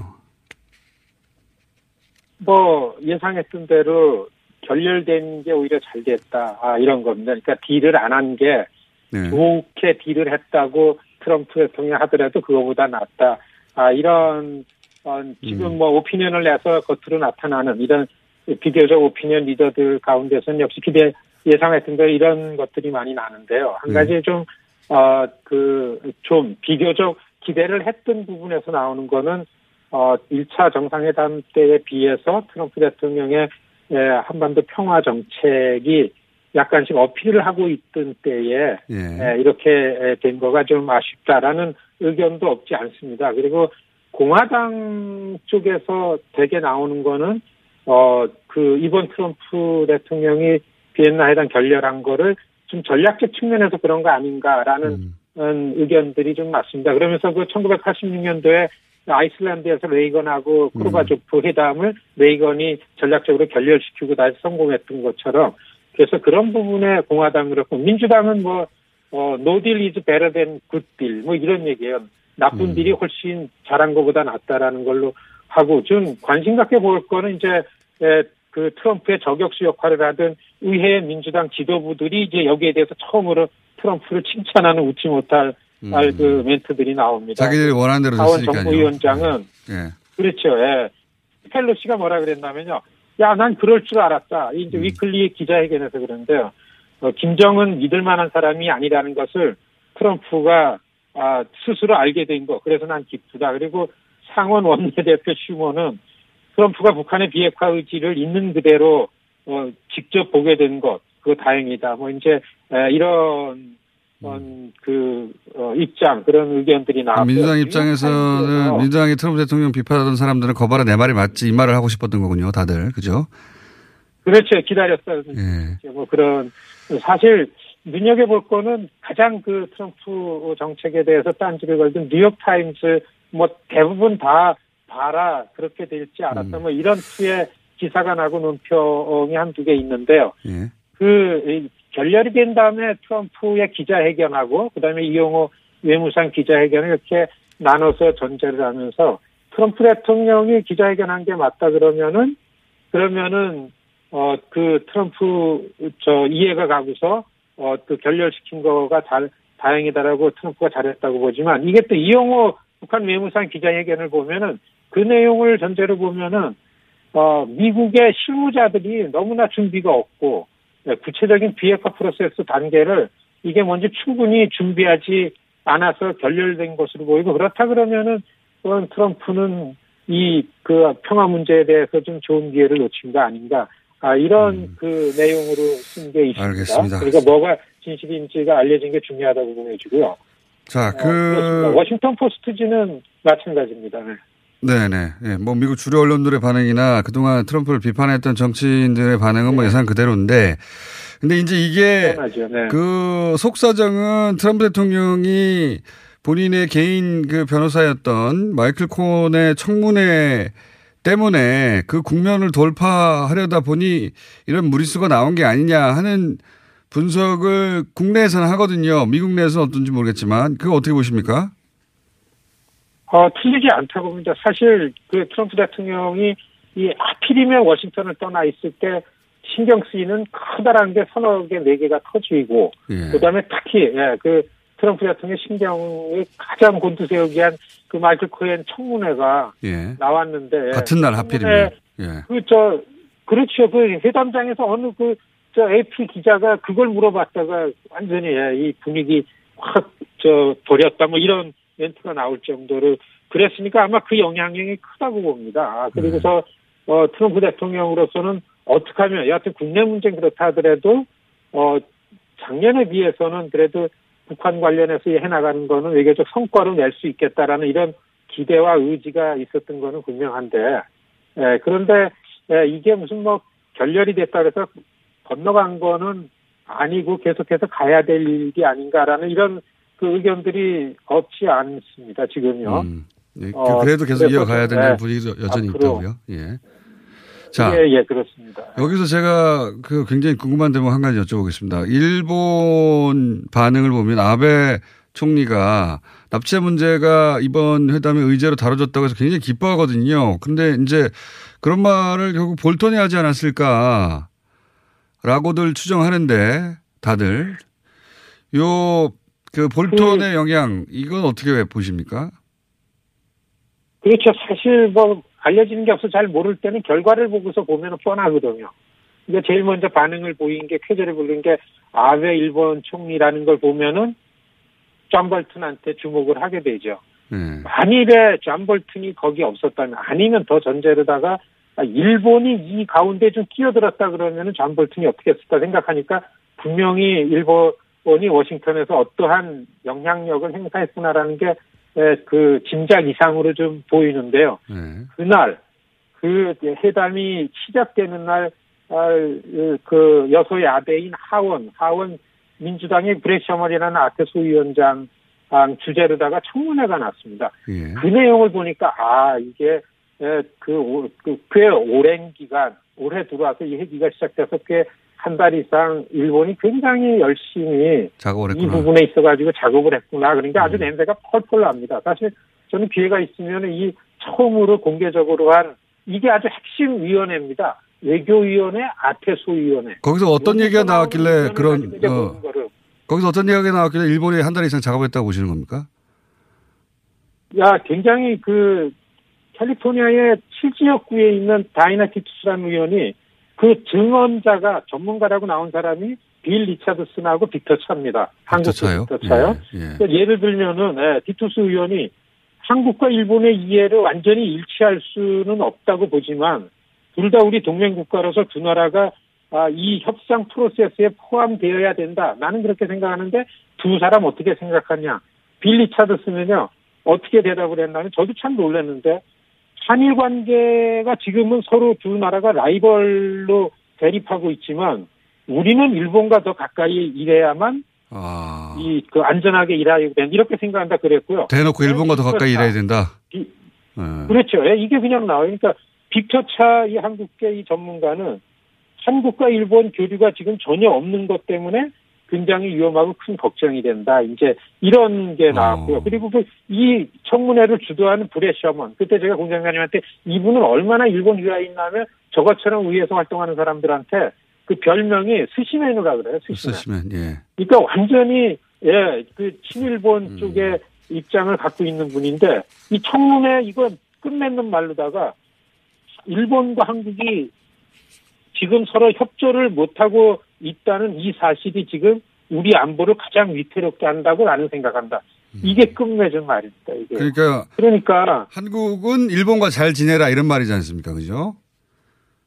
뭐 예상했던 대로 결렬된 게 오히려 잘 됐다. 아, 이런 겁니다. 그러니까 딜을 안 한게 네. 좋게 딜을 했다고 트럼프 대통령이 하더라도 그거보다 낫다. 아, 이런, 어, 지금 음. 뭐 오피니언을 내서 겉으로 나타나는 이런 비교적 오피니언 리더들 가운데서는 역시 기대 예상했던 대로 이런 것들이 많이 나는데요. 한 네. 가지 네. 좀, 어, 그, 좀 비교적 기대를 했던 부분에서 나오는 거는 어, 1차 정상회담 때에 비해서 트럼프 대통령의 예, 한반도 평화 정책이 약간씩 어필을 하고 있던 때에 예. 예, 이렇게 된 거가 좀 아쉽다라는 의견도 없지 않습니다. 그리고 공화당 쪽에서 대개 나오는 거는 어 그 이번 트럼프 대통령이 비엔나 회담 결렬한 거를 좀 전략적 측면에서 그런 거 아닌가라는 음. 의견들이 좀 많습니다. 그러면서 그 1986년도에 아이슬란드에서 레이건하고 고르바초프 음. 회담을 레이건이 전략적으로 결렬시키고 다시 성공했던 것처럼 그래서 그런 부분에 공화당 그렇고 민주당은 뭐 어, no deal is better than good deal 뭐 이런 얘기예요. 나쁜 음. 딜이 훨씬 잘한 것보다 낫다라는 걸로 하고 좀 관심 갖게 볼 거는 이제 에, 그 트럼프의 저격수 역할을 하던 의회 민주당 지도부들이 이제 여기에 대해서 처음으로 트럼프를 칭찬하는 웃지 못할 음. 그 멘트들이 나옵니다. 자기들이 원하는 대로 하원 정부위원장은 예. 그렇죠. 예. 펠로시가 뭐라 그랬냐면요. 야, 난 그럴 줄 알았다. 이제 음. 위클리 기자회견에서 그런데요. 어, 김정은 믿을 만한 사람이 아니라는 것을 트럼프가 아, 스스로 알게 된 거. 그래서 난 기쁘다. 그리고 상원 원내대표 슈머는 트럼프가 북한의 비핵화 의지를 있는 그대로 어, 직접 보게 된 것. 그거 다행이다. 뭐 이제 에, 이런 음. 그 어, 입장 그런 의견들이 나왔고 민주당 입장에서는 민주당이 트럼프 대통령 비판하던 사람들은 거봐라 내 말이 맞지 이 말을 하고 싶었던 거군요. 다들 그죠? 그렇죠. 기다렸어요. 예. 뭐 그런 사실 눈여겨볼 거는 가장 그 트럼프 정책에 대해서 딴지를 걸던 뉴욕 타임스 뭐 대부분 다 봐라 그렇게 될지 알았다 음. 뭐 이런 투의 기사가 나고 논평이 한두 개 있는데요. 예. 그 결렬이 된 다음에 트럼프의 기자회견하고 그다음에 이용호 외무상 기자회견을 이렇게 나눠서 전제를 하면서 트럼프 대통령이 기자회견한 게 맞다 그러면은 그러면은 어 그 트럼프 저 이해가 가고서 어또 결렬시킨 거가 잘 다행이다라고 트럼프가 잘했다고 보지만 이게 또 이용호 북한 외무상 기자회견을 보면은 그 내용을 전제로 보면은 어 미국의 실무자들이 너무나 준비가 없고 네, 구체적인 비핵화 프로세스 단계를 이게 뭔지 충분히 준비하지 않아서 결렬된 것으로 보이고 그렇다 그러면은 트럼프는 이 그 평화 문제에 대해서 좀 좋은 기회를 놓친 거 아닌가 아, 이런 음. 그 내용으로 쓴 게 있습니다. 알겠습니다. 그러니까 뭐가 진실인지가 알려진 게 중요하다고 보여지고요. 자, 어, 그 어, 워싱턴 포스트지는 마찬가지입니다. 네. 네네. 예, 뭐 미국 주류 언론들의 반응이나 그동안 트럼프를 비판했던 정치인들의 반응은 뭐 네. 뭐 예상 그대로인데 근데 이제 이게 네. 그 속사정은 트럼프 대통령이 본인의 개인 그 변호사였던 마이클 콘의 청문회 때문에 그 국면을 돌파하려다 보니 이런 무리수가 나온 게 아니냐 하는 분석을 국내에서는 하거든요. 미국 내에서는 어떤지 모르겠지만 그거 어떻게 보십니까? 어, 틀리지 않다고 봅니다. 사실 그 트럼프 대통령이 이 하필이면 워싱턴을 떠나 있을 때 신경 쓰이는 커다란 게 서너 개, 네 개가 터지고, 예. 그 다음에 특히, 예, 그 트럼프 대통령 신경이 가장 곤두세우기 한그 마이클 코엔 청문회가 예. 나왔는데. 같은 날 하필이면. 예. 그, 저, 그렇죠. 그 회담장에서 어느 그, 저 AP 기자가 그걸 물어봤다가 완전히 예, 이 분위기 확, 저, 버렸다 뭐 이런 멘트가 나올 정도로 그랬으니까 아마 그 영향력이 크다고 봅니다. 아, 그리고서 네. 어, 트럼프 대통령으로서는 어떻게 하면 여하튼 국내 문제는 그렇다 하더라도 어, 작년에 비해서는 그래도 북한 관련해서 해나가는 거는 외교적 성과로 낼수 있겠다라는 이런 기대와 의지가 있었던 거는 분명한데 예, 그런데 예, 이게 무슨 뭐 결렬이 됐다 그래서 건너간 거는 아니고 계속해서 가야 될 일이 아닌가라는 이런 그 의견들이 없지 않습니다. 지금요. 음. 네, 어, 그래도 계속 이어가야 되는 네. 분위기도 여전히 있다고요. 예. 자, 예, 예, 그렇습니다. 여기서 제가 그 굉장히 궁금한 점을 한 가지 여쭤보겠습니다. 일본 반응을 보면 아베 총리가 납치 문제가 이번 회담의 의제로 다뤄졌다고 해서 굉장히 기뻐하거든요. 근데 이제 그런 말을 결국 볼턴이 하지 않았을까 라고들 추정하는데 다들 요 그 볼턴의 그, 영향 이건 어떻게 보십니까? 그렇죠. 사실 뭐 알려지는 게 없어 잘 모를 때는 결과를 보고서 보면 뻔하거든요. 그러니까 제일 먼저 반응을 보인 게 쾌재를 부른 게 아베 일본 총리라는 걸 보면은 존 볼튼한테 주목을 하게 되죠. 네. 만일에 존 볼튼이 거기 없었다면 아니면 더 전제로다가 일본이 이 가운데 좀 끼어들었다 그러면은 존 볼튼이 어떻게 했을까 생각하니까 분명히 일본 원이 워싱턴에서 어떠한 영향력을 행사했구나라는 게 그 짐작 이상으로 좀 보이는데요. 네. 그날 그 회담이 시작되는 날 그 여소 야대인 하원 하원 민주당의 브레셔머리라는 아태 소위원장 주제로다가 청문회가 났습니다. 예. 그 내용을 보니까 아 이게 그, 그, 꽤 오랜 기간 올해 들어와서 이 회기가 시작돼서 꽤 한 달 이상 일본이 굉장히 열심히 이 부분에 있어가지고 작업을 했구나. 그러니까 아주 음. 냄새가 펄펄 납니다. 사실 저는 기회가 있으면 이 처음으로 공개적으로 한 이게 아주 핵심 위원회입니다. 외교위원회, 아테소위원회. 거기서 어떤 얘기가 나왔길래 그런 어, 거기서 어떤 얘기가 나왔길래 일본이 한 달 이상 작업했다고 보시는 겁니까? 야, 굉장히 그 캘리포니아의 칠지역구에 있는 다이나 티투스라는 의원이 그 증언자가 전문가라고 나온 사람이 빌 리차드슨하고 빅터 차입니다. 한국 차요? 빅터 차요. 예, 예. 를 들면은 예, 티투스 의원이 한국과 일본의 이해를 완전히 일치할 수는 없다고 보지만 둘 다 우리 동맹 국가로서 두 나라가 아, 이 협상 프로세스에 포함되어야 된다. 나는 그렇게 생각하는데 두 사람 어떻게 생각하냐? 빌 리차드슨은요 어떻게 대답을 했나면 저도 참 놀랐는데 한일 관계가 지금은 서로 두 나라가 라이벌로 대립하고 있지만 우리는 일본과 더 가까이 일해야만 아. 이그 안전하게 일하게 된 이렇게 생각한다 그랬고요. 대놓고 일본과 더 가까이 일해야 된다. 비- 네. 그렇죠. 예, 이게 그냥 나와요. 그러니까 빅터차 이 한국계 이 전문가는 한국과 일본 교류가 지금 전혀 없는 것 때문에 굉장히 위험하고 큰 걱정이 된다. 이제 이런 게 나왔고요. 그리고 그 이 청문회를 주도하는 브레 셔먼 그때 제가 공장장님한테 이분은 얼마나 일본 유학이 있냐면 저것처럼 위에서 활동하는 사람들한테 그 별명이 스시맨이라 그래요. 스시맨. 쓰시면 예. 그러니까 완전히 예, 그 친일본 쪽의 입장을 갖고 있는 분인데 이 청문회 이건 끝맺는 말로다가 일본과 한국이 지금 서로 협조를 못하고 있다는 이 사실이 지금 우리 안보를 가장 위태롭게 한다고 나는 생각한다. 이게 끝맺은 말입니다. 이게. 그러니까 그러니까 한국은 일본과 잘 지내라 이런 말이지 않습니까? 그죠?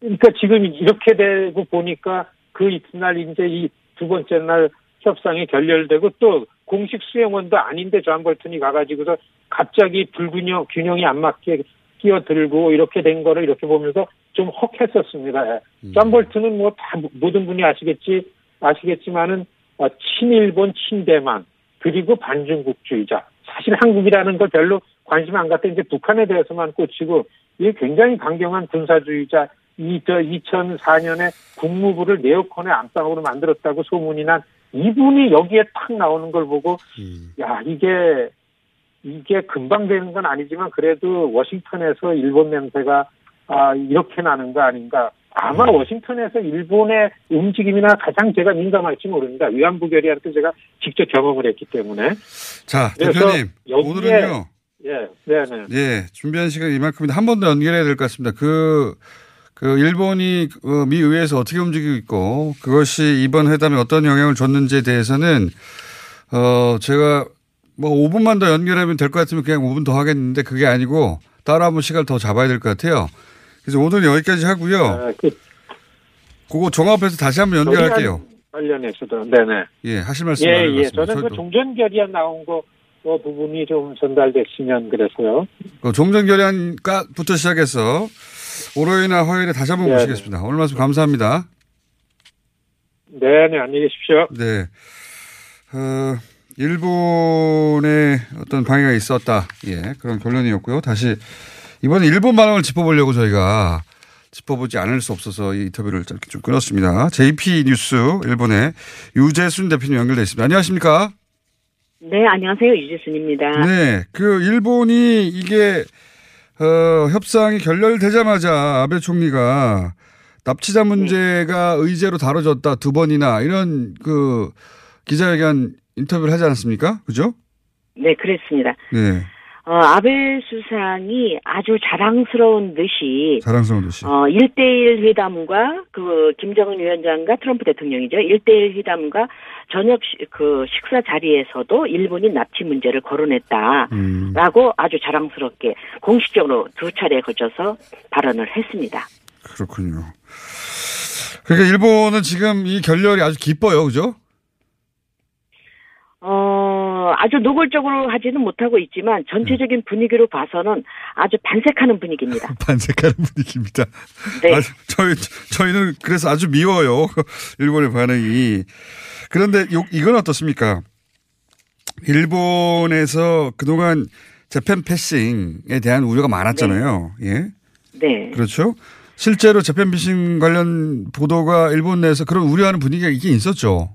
그러니까 지금 이렇게 되고 보니까 그 이튿날 이제 이 두 번째 날 협상이 결렬되고 또 공식 수행원도 아닌데 존 볼튼이 가가지고서 갑자기 불균형 균형이 안 맞게 끼어들고 이렇게 된 거를 이렇게 보면서 좀 혹했었습니다. 예. 존 볼튼은 뭐 다 모든 분이 아시겠지 아시겠지만은 어, 친일본 친대만 그리고 반중국주의자 사실 한국이라는 걸 별로 관심 안 갖다 이제 북한에 대해서만 꽂히고 이게 굉장히 강경한 군사주의자 이, 저, 2004년에 국무부를 네오콘의 안방으로 만들었다고 소문이 난 이분이 여기에 탁 나오는 걸 보고, 야, 이게, 이게 금방 되는 건 아니지만 그래도 워싱턴에서 일본 냄새가, 아, 이렇게 나는 거 아닌가. 아마 워싱턴에서 일본의 움직임이나 가장 제가 민감할지 모릅니다. 위안부 결의한테 제가 직접 경험을 했기 때문에. 자, 대표님. 오늘은요. 예, 네 네. 예, 준비한 시간 이만큼인데 한 번 더 연결해야 될 것 같습니다. 그, 그 일본이 어, 미 의회에서 어떻게 움직이고 있고 그것이 이번 회담에 어떤 영향을 줬는지에 대해서는 어 제가 뭐 5분만 더 연결하면 될 것 같으면 그냥 5분 더 하겠는데 그게 아니고 따로 한번 시간을 더 잡아야 될 것 같아요. 그래서 오늘 여기까지 하고요. 아, 그, 그거 종합해서 다시 한번 연결할게요. 관련해서도, 네네. 예, 하실 말씀 예, 예. 저는 그 저희도. 종전 결의안 나온 거, 그 부분이 좀 전달됐으면 그래서요. 그 종전 결의안부터 시작해서 월요일이나 화요일에 다시 한번 네, 모시겠습니다. 오늘 말씀 감사합니다. 네 네, 안녕히 계십시오. 네. 어, 일본의 어떤 방해가 있었다. 예, 그런 결론이었고요. 다시 이번에 일본 반응을 짚어보려고 저희가 짚어보지 않을 수 없어서 이 인터뷰를 짧게 좀 끊었습니다. JP 뉴스 일본의 유재순 대표님 연결돼 있습니다. 안녕하십니까? 네, 안녕하세요. 유재순입니다. 네, 그 일본이 이게 어, 협상이 결렬되자마자 아베 총리가 납치자 문제가 의제로 다뤄졌다 두 번이나 이런 그 기자회견 인터뷰를 하지 않았습니까? 그죠? 네, 그랬습니다. 네, 어, 아베 수상이 아주 자랑스러운 듯이 자랑스러운 듯이. 어, 1대1 회담과 그 김정은 위원장과 트럼프 대통령이죠. 1대1 회담과 저녁 시, 그 식사 자리에서도 일본이 납치 문제를 거론했다라고 음, 아주 자랑스럽게 공식적으로 두 차례에 걸쳐서 발언을 했습니다. 그렇군요. 그러니까 일본은 지금 이 결렬이 아주 기뻐요, 그죠? 어, 아주 노골적으로 하지는 못하고 있지만 전체적인 분위기로 봐서는 아주 반색하는 분위기입니다. 반색하는 분위기입니다. 네. 아, 저희 저희는 그래서 아주 미워요 일본의 반응이. 그런데 요, 이건 어떻습니까? 일본에서 그동안 재팬 패싱에 대한 우려가 많았잖아요. 예, 네. 그렇죠. 실제로 재팬 패싱 관련 보도가 일본 내에서 그런 우려하는 분위기가 있긴 있었죠.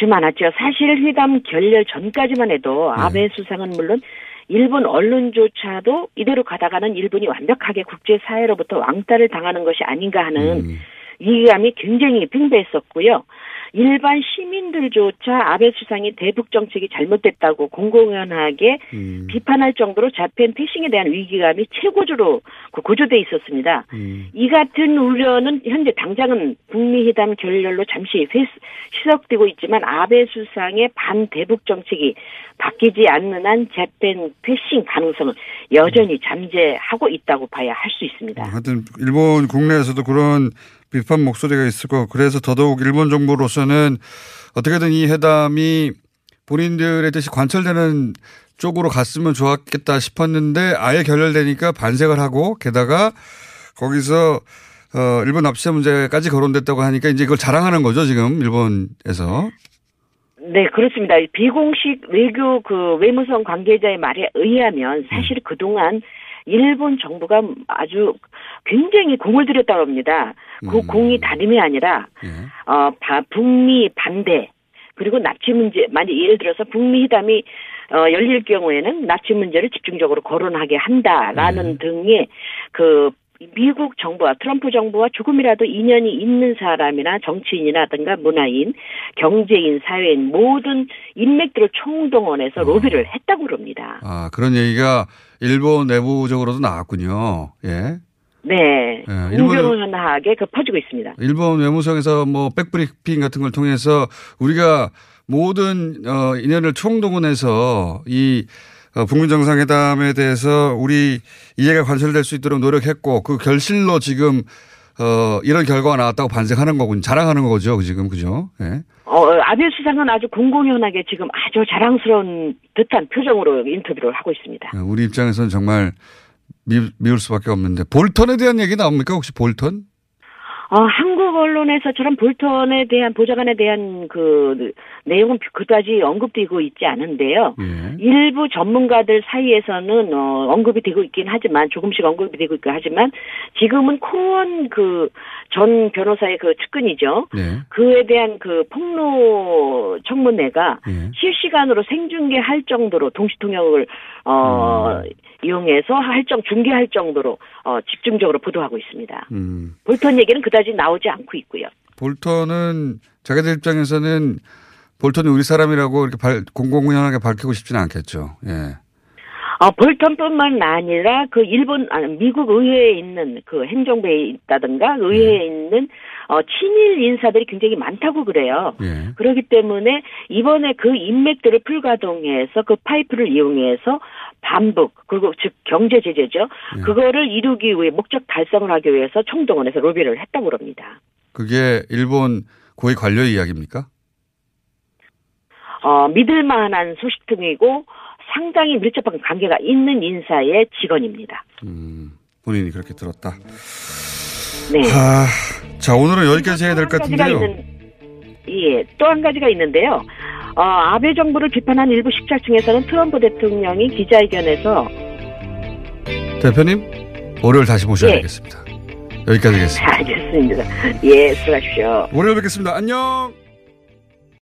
아주 많았죠. 사실 회담 결렬 전까지만 해도 네. 아베 수상은 물론 일본 언론조차도 이대로 가다가는 일본이 완벽하게 국제사회로부터 왕따를 당하는 것이 아닌가 하는 음. 위기감이 굉장히 팽배했었고요. 일반 시민들조차 아베 수상이 대북 정책이 잘못됐다고 공공연하게 음. 비판할 정도로 자펜 패싱에 대한 위기감이 최고조로 그 고조돼 있었습니다. 음. 이 같은 우려는 현재 당장은 북미 회담 결렬로 잠시 회- 희석되고 있지만 아베 수상의 반대북 정책이 바뀌지 않는 한 재팬 패싱 가능성은 여전히 잠재하고 있다고 봐야 할 수 있습니다. 하여튼 일본 국내에서도 그런 비판 목소리가 있을 거고 그래서 더더욱 일본 정부로서는 어떻게든 이 회담이 본인들의 뜻이 관철되는 쪽으로 갔으면 좋았겠다 싶었는데 아예 결렬되니까 반색을 하고 게다가 거기서 어 일본 납치자 문제까지 거론됐다고 하니까 이제 이걸 자랑하는 거죠 지금 일본에서 네, 그렇습니다. 비공식 외교 그 외무성 관계자의 말에 의하면 사실 그동안 일본 정부가 아주 굉장히 공을 들였다고 합니다. 그 공이 다름이 아니라 어, 바- 북미 반대 그리고 납치 문제 만약 예를 들어서 북미 회담이 어, 열릴 경우에는 납치 문제를 집중적으로 거론하게 한다라는 등의 그 미국 정부와 트럼프 정부와 조금이라도 인연이 있는 사람이나 정치인이라든가 문화인, 경제인, 사회인 모든 인맥들을 총동원해서 로비를 했다고 그럽니다. 아 그런 얘기가 일본 내부적으로도 나왔군요. 예. 네, 예, 공정하게 그 퍼지고 있습니다. 일본 외무성에서 뭐 백브리핑 같은 걸 통해서 우리가 모든 어 인연을 총동원해서 이 어, 북미 정상회담에 대해서 우리 이해가 관철될 수 있도록 노력했고 그 결실로 지금 어 이런 결과가 나왔다고 반성하는 거군 자랑하는 거죠 지금 그죠? 예. 어, 아베 수상은 아주 공공연하게 지금 아주 자랑스러운 듯한 표정으로 인터뷰를 하고 있습니다. 어, 우리 입장에서는 정말 미, 미울 수밖에 없는데 볼턴에 대한 얘기 나옵니까 혹시 볼턴? 어, 한국 언론에서처럼 볼턴에 대한 보좌관에 대한 그 내용은 그다지 언급되고 있지 않은데요. 예. 일부 전문가들 사이에서는 어, 언급이 되고 있긴 하지만 조금씩 언급이 되고 있긴 하지만 지금은 코원 그 전 변호사의 그 측근이죠. 네. 그에 대한 그 폭로 청문회가 예. 실시간으로 생중계할 정도로 동시통역을 어 이용해서 할정 중계할 정도로 어 집중적으로 보도하고 있습니다. 음. 볼턴 얘기는 그다지 나오지 않고 있고요. 볼턴은 자기들 입장에서는 볼턴이 우리 사람이라고 이렇게 발, 공공연하게 밝히고 싶지는 않겠죠. 예. 어, 볼턴뿐만 아니라 그 일본 아 미국 의회에 있는 그 행정부에 있다든가 의회에 있는 어 친일 인사들이 굉장히 많다고 그래요. 예. 그렇기 때문에 이번에 그 인맥들을 풀가동해서 그 파이프를 이용해서 반북 그리고 즉 경제 제재죠. 그거를 이루기 위해 목적 달성을 하기 위해서 총동원해서 로비를 했다고 그럽니다. 그게 일본 고위 관료 이야기입니까? 어, 믿을 만한 소식통이고 상당히 밀접한 관계가 있는 인사의 직원입니다. 본인이 그렇게 들었다. 네. 아, 자, 오늘은 여기까지 해야 될 것 같은데요. 있는, 예, 또 한 가지가 있는데요. 어, 아베 정부를 비판한 일부 식자층에서는 트럼프 대통령이 기자회견에서 대표님, 월요일 다시 모셔야 예. 되겠습니다. 여기까지 하겠습니다. 알겠습니다. 예, 수고하십시오. 월요일 뵙겠습니다. 안녕!